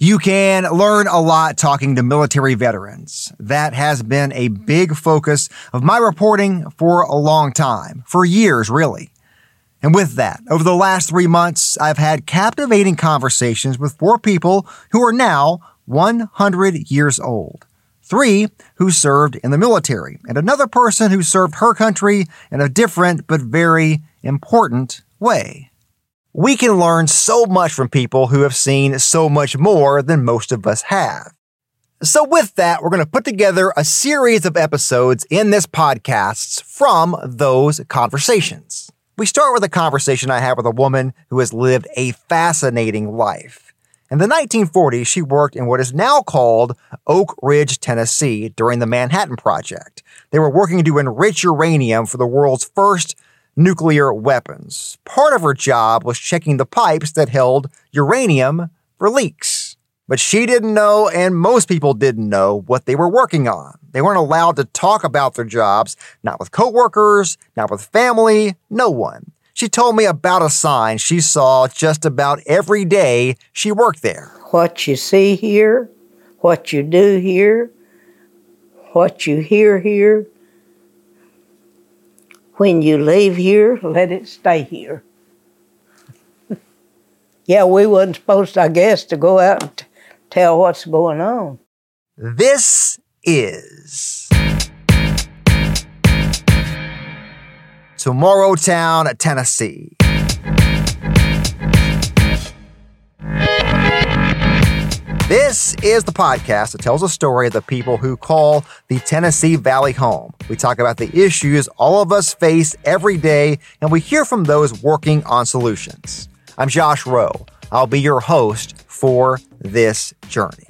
You can learn a lot talking to military veterans. That has been a big focus of my reporting for a long time, for years, really. And with that, over the last three months, I've had captivating conversations with four people who are now 100 years old. Three who served in the military, and another person who served her country in a different but very important way. We can learn so much from people who have seen so much more than most of us have. So with that, we're going to put together a series of episodes in this podcast from those conversations. We start with a conversation I had with a woman who has lived a fascinating life. In the 1940s, she worked in what is now called Oak Ridge, Tennessee during the Manhattan Project. They were working to enrich uranium for the world's first nuclear weapons. Part of her job was checking the pipes that held uranium for leaks. But she didn't know, and most people didn't know what they were working on. They weren't allowed to talk about their jobs, not with coworkers, not with family, no one. She told me about a sign she saw just about every day she worked there. What you see here, what you do here, what you hear here, when you leave here, let it stay here. yeah, we wasn't supposed, I guess, to go out and t- tell what's going on. This is Tomorrowtown, Tennessee. This is the podcast that tells a story of the people who call the Tennessee Valley home. We talk about the issues all of us face every day, and we hear from those working on solutions. I'm Josh Rowe. I'll be your host for this journey.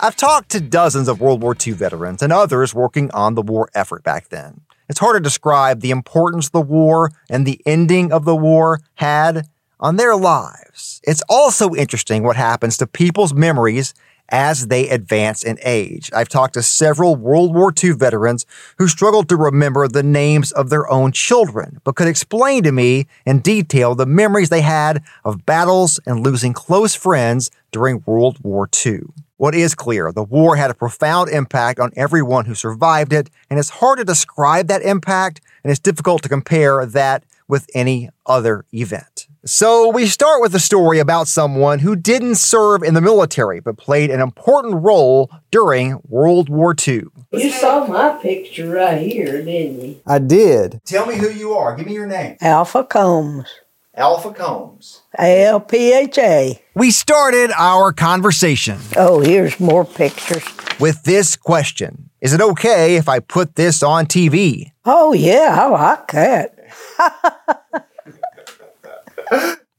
I've talked to dozens of World War II veterans and others working on the war effort back then. It's hard to describe the importance the war and the ending of the war had on their lives. It's also interesting what happens to people's memories as they advance in age. I've talked to several World War II veterans who struggled to remember the names of their own children, but could explain to me in detail the memories they had of battles and losing close friends during World War II. What is clear, the war had a profound impact on everyone who survived it, and it's hard to describe that impact, and it's difficult to compare that with any other event. So we start with a story about someone who didn't serve in the military but played an important role during World War II. You saw my picture right here, didn't you? I did. Tell me who you are. Give me your name. Alpha Combs. Alpha Combs. A L P H A. We started our conversation. Oh, here's more pictures. With this question Is it okay if I put this on TV? Oh, yeah, I like that.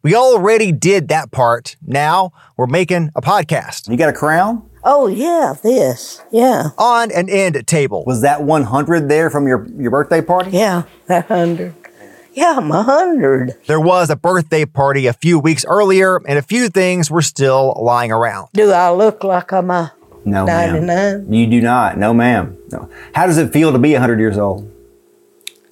We already did that part. Now we're making a podcast. You got a crown? Oh, yeah, this. Yeah. On an end table. Was that 100 there from your, your birthday party? Yeah, that 100. Yeah, I'm 100. There was a birthday party a few weeks earlier, and a few things were still lying around. Do I look like I'm a No, 99? ma'am. You do not. No, ma'am. No. How does it feel to be 100 years old?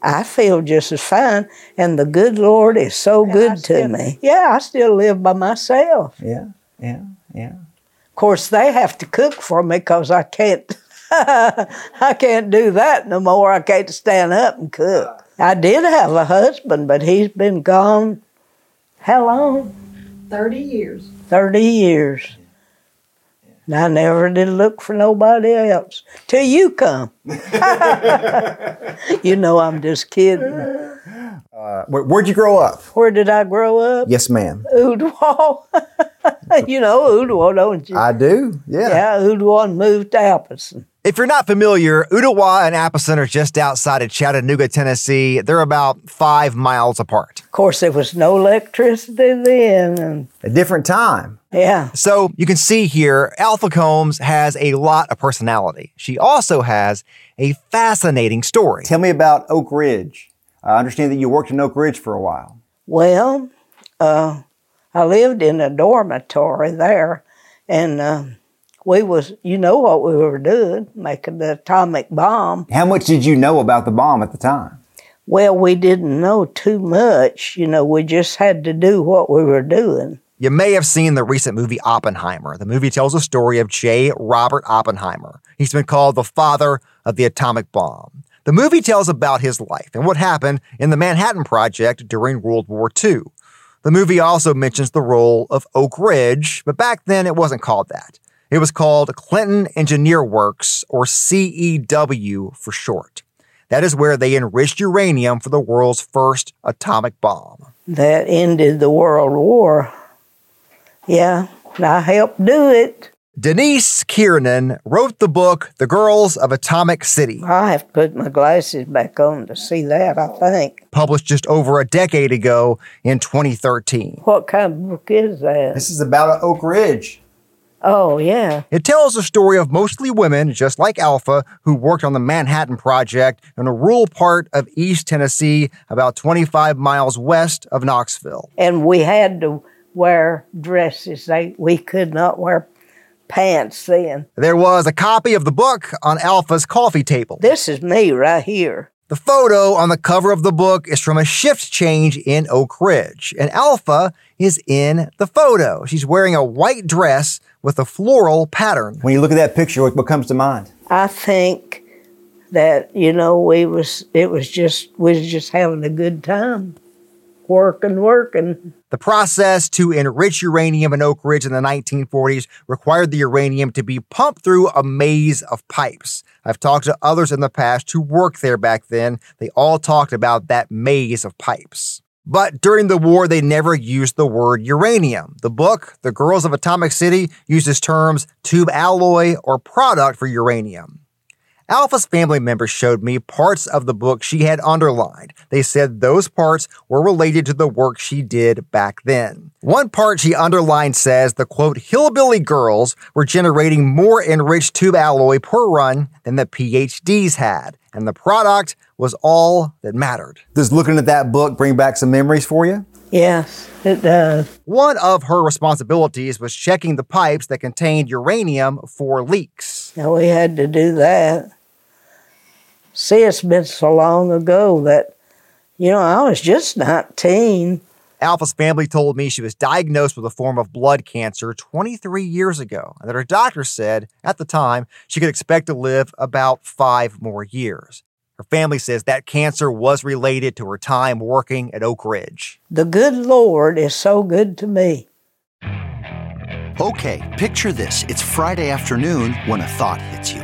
I feel just as fine, and the good Lord is so good to me. Yeah, I still live by myself. Yeah, yeah, yeah. Of course, they have to cook for me because I can't. I can't do that no more. I can't stand up and cook. I did have a husband, but he's been gone. How long? 30 years. 30 years. And I never did look for nobody else till you come. you know, I'm just kidding. Uh, where, where'd you grow up? Where did I grow up? Yes, ma'am. Ooltewah. you know Ooltewah, don't you? I do. Yeah. yeah, Ooltewah moved to Apison. If you're not familiar, Ooltewah and Apison are just outside of Chattanooga, Tennessee. They're about five miles apart. Of course, there was no electricity then, and A different time. yeah, So you can see here, Alpha Combs has a lot of personality. She also has a fascinating story. Tell me about Oak Ridge. I understand that you worked in Oak Ridge for a while. Well, uh, I lived in a dormitory there, and uh, we was, you know what we were doing, making the atomic bomb. How much did you know about the bomb at the time? Well, we didn't know too much, you know, we just had to do what we were doing. You may have seen the recent movie Oppenheimer. The movie tells the story of J. Robert Oppenheimer. He's been called the father of the atomic bomb. The movie tells about his life and what happened in the Manhattan Project during World War II. The movie also mentions the role of Oak Ridge, but back then it wasn't called that. It was called Clinton Engineer Works, or CEW for short. That is where they enriched uranium for the world's first atomic bomb. That ended the World War. Yeah, I helped do it. Denise Kiernan wrote the book The Girls of Atomic City, I have to put my glasses back on to see that, I think. published just over a decade ago in 2013. What kind of book is that? This is about Oak Ridge. Oh, yeah. It tells the story of mostly women, just like Alpha, who worked on the Manhattan Project in a rural part of East Tennessee, about 25 miles west of Knoxville. And we had to wear dresses. They, we could not wear pants then. There was a copy of the book on Alpha's coffee table. This is me right here. The photo on the cover of the book is from a shift change in Oak Ridge, and Alpha is in the photo. She's wearing a white dress with a floral pattern. When you look at that picture, what, what comes to mind? I think that, you know, we was, it was just, we was just having a good time. Working, working. The process to enrich uranium in Oak Ridge in the 1940s required the uranium to be pumped through a maze of pipes. I've talked to others in the past who worked there back then. They all talked about that maze of pipes. But during the war, they never used the word uranium. The book, The Girls of Atomic City, uses terms tube alloy or product for uranium. Alpha's family members showed me parts of the book she had underlined. They said those parts were related to the work she did back then. One part she underlined says the quote, hillbilly girls were generating more enriched tube alloy per run than the PhDs had, and the product was all that mattered. Does looking at that book bring back some memories for you? Yes, it does. One of her responsibilities was checking the pipes that contained uranium for leaks. Now we had to do that. See, it's been so long ago that, you know, I was just 19. Alpha's family told me she was diagnosed with a form of blood cancer 23 years ago, and that her doctor said at the time she could expect to live about five more years. Her family says that cancer was related to her time working at Oak Ridge. The good Lord is so good to me. Okay, picture this. It's Friday afternoon when a thought hits you.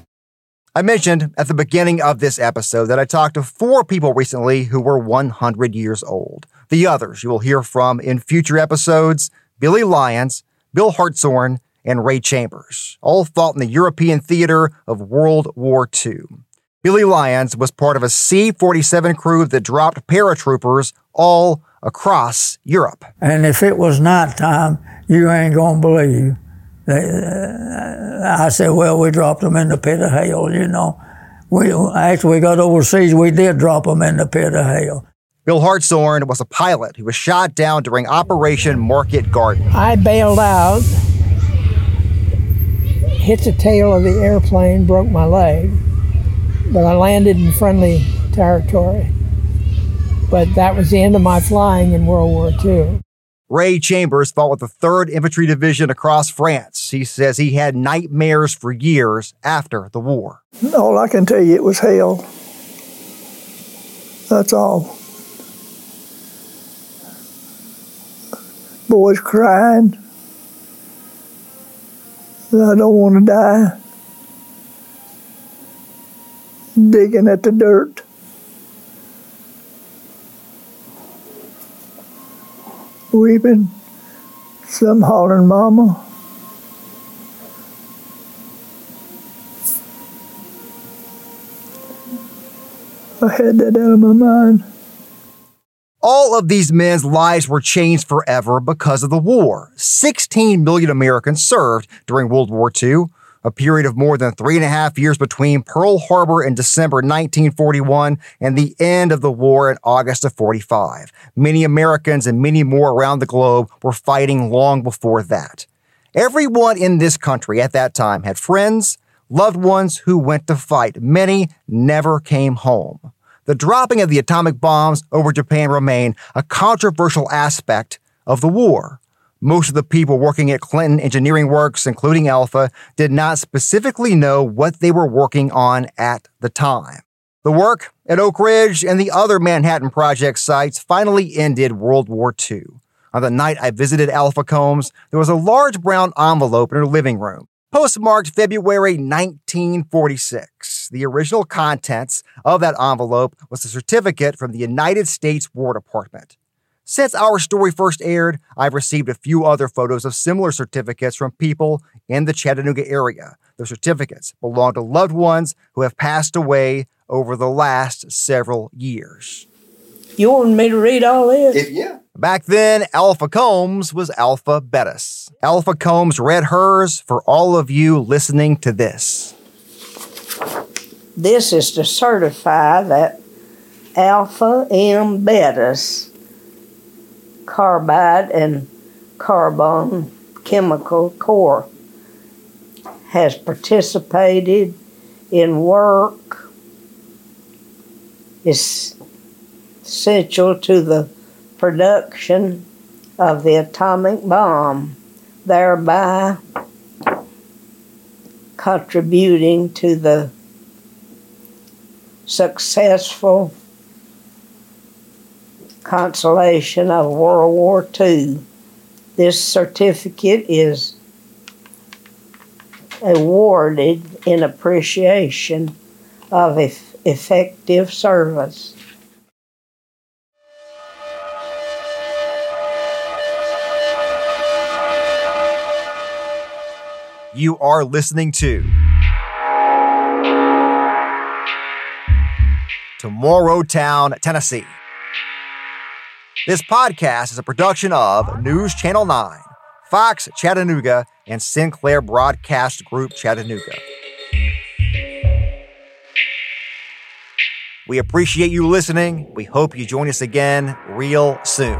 I mentioned at the beginning of this episode that I talked to four people recently who were 100 years old. The others you will hear from in future episodes Billy Lyons, Bill Hartshorn, and Ray Chambers, all fought in the European theater of World War II. Billy Lyons was part of a C 47 crew that dropped paratroopers all across Europe. And if it was nighttime, you ain't gonna believe. They, uh, I said, well, we dropped them in the pit of hell, you know. We after we got overseas, we did drop them in the pit of hell. Bill Hartshorn was a pilot who was shot down during Operation Market Garden. I bailed out, hit the tail of the airplane, broke my leg, but I landed in friendly territory. But that was the end of my flying in World War II. Ray Chambers fought with the 3rd Infantry Division across France. He says he had nightmares for years after the war. All I can tell you, it was hell. That's all. Boys crying. I don't want to die. Digging at the dirt. Weeping, some hollering, Mama. I had that out of my mind. All of these men's lives were changed forever because of the war. 16 million Americans served during World War II a period of more than three and a half years between Pearl Harbor in December 1941 and the end of the war in August of 45. Many Americans and many more around the globe were fighting long before that. Everyone in this country at that time had friends, loved ones who went to fight. Many never came home. The dropping of the atomic bombs over Japan remained a controversial aspect of the war. Most of the people working at Clinton Engineering Works, including Alpha, did not specifically know what they were working on at the time. The work at Oak Ridge and the other Manhattan Project sites finally ended World War II. On the night I visited Alpha Combs, there was a large brown envelope in her living room, postmarked February 1946. The original contents of that envelope was a certificate from the United States War Department. Since our story first aired, I've received a few other photos of similar certificates from people in the Chattanooga area. The certificates belong to loved ones who have passed away over the last several years. You want me to read all this? If yeah. Back then, Alpha Combs was Alpha Bettis. Alpha Combs read hers for all of you listening to this. This is to certify that Alpha M. Bettis carbide and carbon chemical core has participated in work. Is essential to the production of the atomic bomb, thereby contributing to the successful consolation of World War II. This certificate is awarded in appreciation of effective service. You are listening to Tomorrowtown, Tennessee. This podcast is a production of News Channel 9, Fox Chattanooga, and Sinclair Broadcast Group Chattanooga. We appreciate you listening. We hope you join us again real soon.